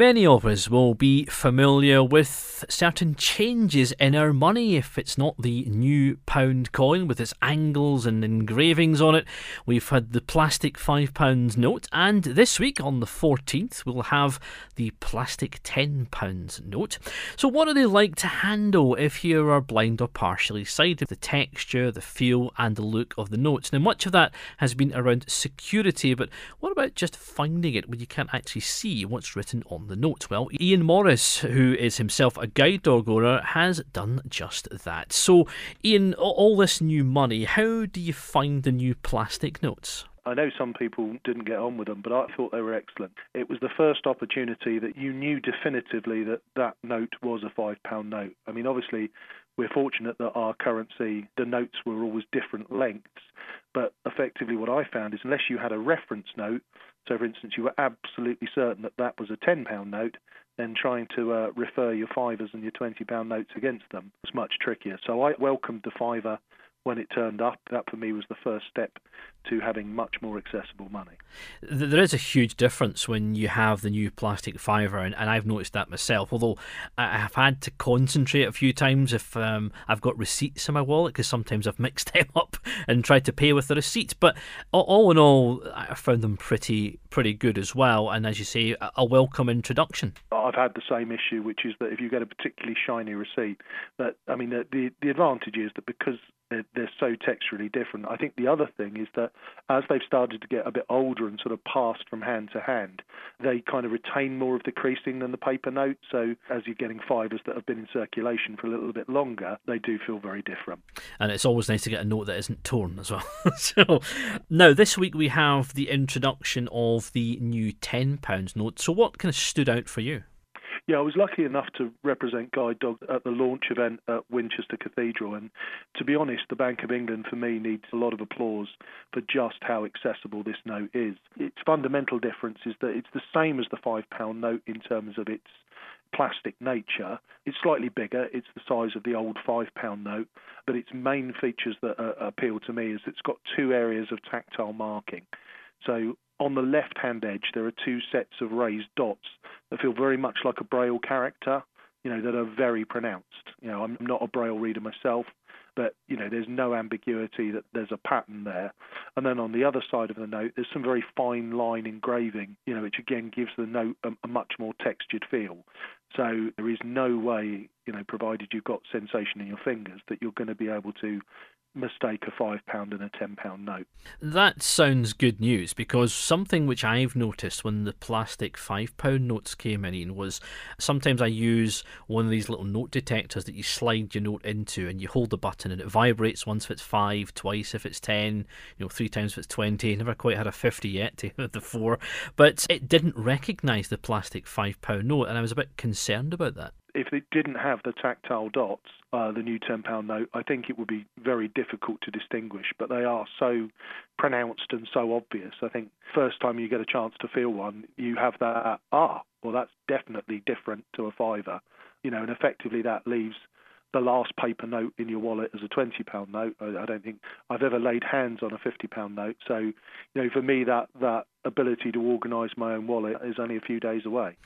Many of us will be familiar with certain changes in our money if it's not the new pound coin with its angles and engravings on it. We've had the plastic £5 note, and this week on the 14th, we'll have the plastic £10 note. So, what are they like to handle if you are blind or partially sighted? The texture, the feel, and the look of the notes. Now, much of that has been around security, but what about just finding it when you can't actually see what's written on the note? Well, Ian Morris, who is himself a guide dog owner, has done just that. So, Ian, all this new money, how do you find the new plastic notes? I know some people didn't get on with them, but I thought they were excellent. It was the first opportunity that you knew definitively that that note was a £5 note. I mean, obviously, we're fortunate that our currency, the notes were always different lengths, but effectively what I found is unless you had a reference note, so for instance you were absolutely certain that that was a £10 note, then trying to uh, refer your fivers and your £20 notes against them was much trickier. So I welcomed the fiver when it turned up. That for me was the first step to having much more accessible money. There is a huge difference when you have the new plastic fiver, and, and I've noticed that myself. Although I have had to concentrate a few times if um, I've got receipts in my wallet, because sometimes I've mixed them up and tried to pay with the receipts. But all in all, I found them pretty pretty good as well. And as you say, a welcome introduction. I've had the same issue, which is that if you get a particularly shiny receipt, that I mean, the the, the advantage is that because they're, they're so texturally different. I think the other thing is that as they've started to get a bit older and sort of passed from hand to hand, they kind of retain more of the creasing than the paper note. So as you're getting fibres that have been in circulation for a little bit longer, they do feel very different. And it's always nice to get a note that isn't torn as well. so now this week we have the introduction of the new £10 note. So what kind of stood out for you? Yeah, I was lucky enough to represent Guide Dog at the launch event at Winchester Cathedral, and to be honest, the Bank of England for me needs a lot of applause for just how accessible this note is. Its fundamental difference is that it's the same as the £5 note in terms of its plastic nature. It's slightly bigger, it's the size of the old £5 note, but its main features that uh, appeal to me is it's got two areas of tactile marking. So on the left hand edge, there are two sets of raised dots that feel very much like a Braille character, you know, that are very pronounced. You know, I'm not a Braille reader myself, but, you know, there's no ambiguity that there's a pattern there. And then on the other side of the note, there's some very fine line engraving, you know, which again gives the note a, a much more textured feel. So there is no way, you know, provided you've got sensation in your fingers, that you're going to be able to mistake a five pound and a ten pound note. That sounds good news because something which I've noticed when the plastic five pound notes came in was sometimes I use one of these little note detectors that you slide your note into and you hold the button and it vibrates once if it's five, twice if it's ten, you know, three times if it's twenty. Never quite had a fifty yet to the four, but it didn't recognise the plastic five pound note and I was a bit concerned about that if it didn't have the tactile dots, uh, the new £10 note, I think it would be very difficult to distinguish. But they are so pronounced and so obvious. I think first time you get a chance to feel one, you have that, ah, well, that's definitely different to a fiver. You know, and effectively that leaves the last paper note in your wallet as a twenty pound note. I, I, don't think I've ever laid hands on a fifty pound note. So, you know, for me, that that ability to organise my own wallet is only a few days away.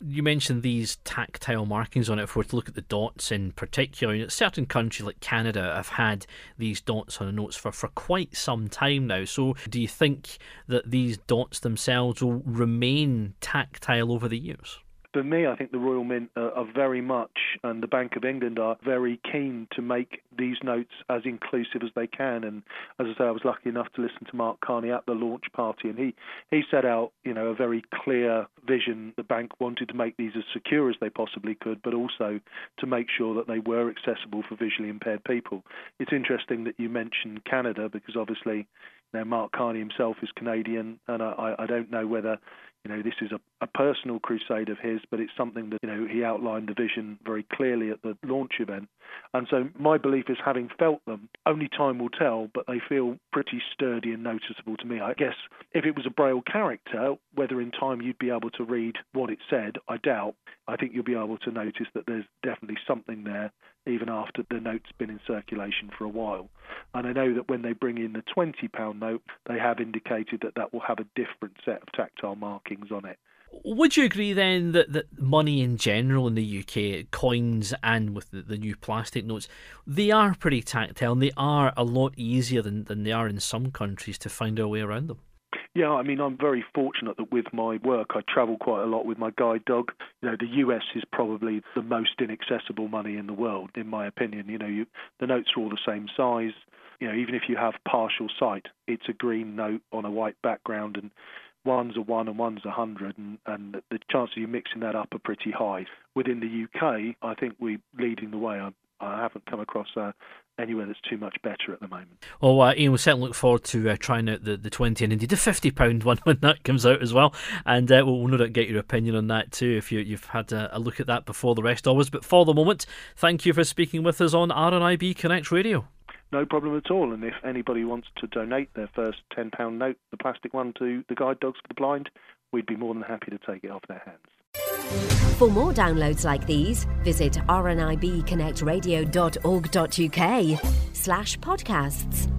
You mentioned these tactile markings on it. If we're to look at the dots in particular, certain countries like Canada have had these dots on the notes for, for quite some time now. So, do you think that these dots themselves will remain tactile over the years? For me, I think the Royal Mint are, are, very much, and the Bank of England are very keen to make these notes as inclusive as they can. And as I say, I was lucky enough to listen to Mark Carney at the launch party, and he he set out, you know, a very clear vision. The bank wanted to make these as secure as they possibly could, but also to make sure that they were accessible for visually impaired people. It's interesting that you mentioned Canada because obviously, know, Mark Carney himself is Canadian, and I, I don't know whether you know, this is a, a personal crusade of his, but it's something that, you know, he outlined the vision very clearly at the launch event. And so my belief is, having felt them, only time will tell, but they feel pretty sturdy and noticeable to me. I guess if it was a Braille character, whether in time you'd be able to read what it said, I doubt. I think you'll be able to notice that there's definitely something there, even after the note's been in circulation for a while. And I know that when they bring in the £20 note, they have indicated that that will have a different set of tactile markings on it. Would you agree then that, that money in general in the UK, coins and with the, the new plastic notes, they are pretty tactile and they are a lot easier than, than they are in some countries to find our way around them? Yeah, I mean, I'm very fortunate that with my work, I travel quite a lot with my guide dog. You know, the US is probably the most inaccessible money in the world, in my opinion. You know, you, the notes are all the same size. You know, even if you have partial sight, it's a green note on a white background, and one's a one and one's a hundred, and, and the chances of you mixing that up are pretty high. Within the UK, I think we're leading the way. I, I haven't come across uh, anywhere that's too much better at the moment. Well, uh, Ian, we certainly look forward to uh, trying out the, the 20 and indeed the £50 one when that comes out as well. And uh, we'll, we'll no doubt get your opinion on that too if you, you've had a, a, look at that before the rest of us. But for the moment, thank you for speaking with us on RNIB Connect Radio no problem at all. And if anybody wants to donate their first £10 note, the plastic one, to the Guide Dogs for the Blind, we'd be more than happy to take it off their hands. For more downloads like these, visit rnibconnectradio.org.uk slash podcasts.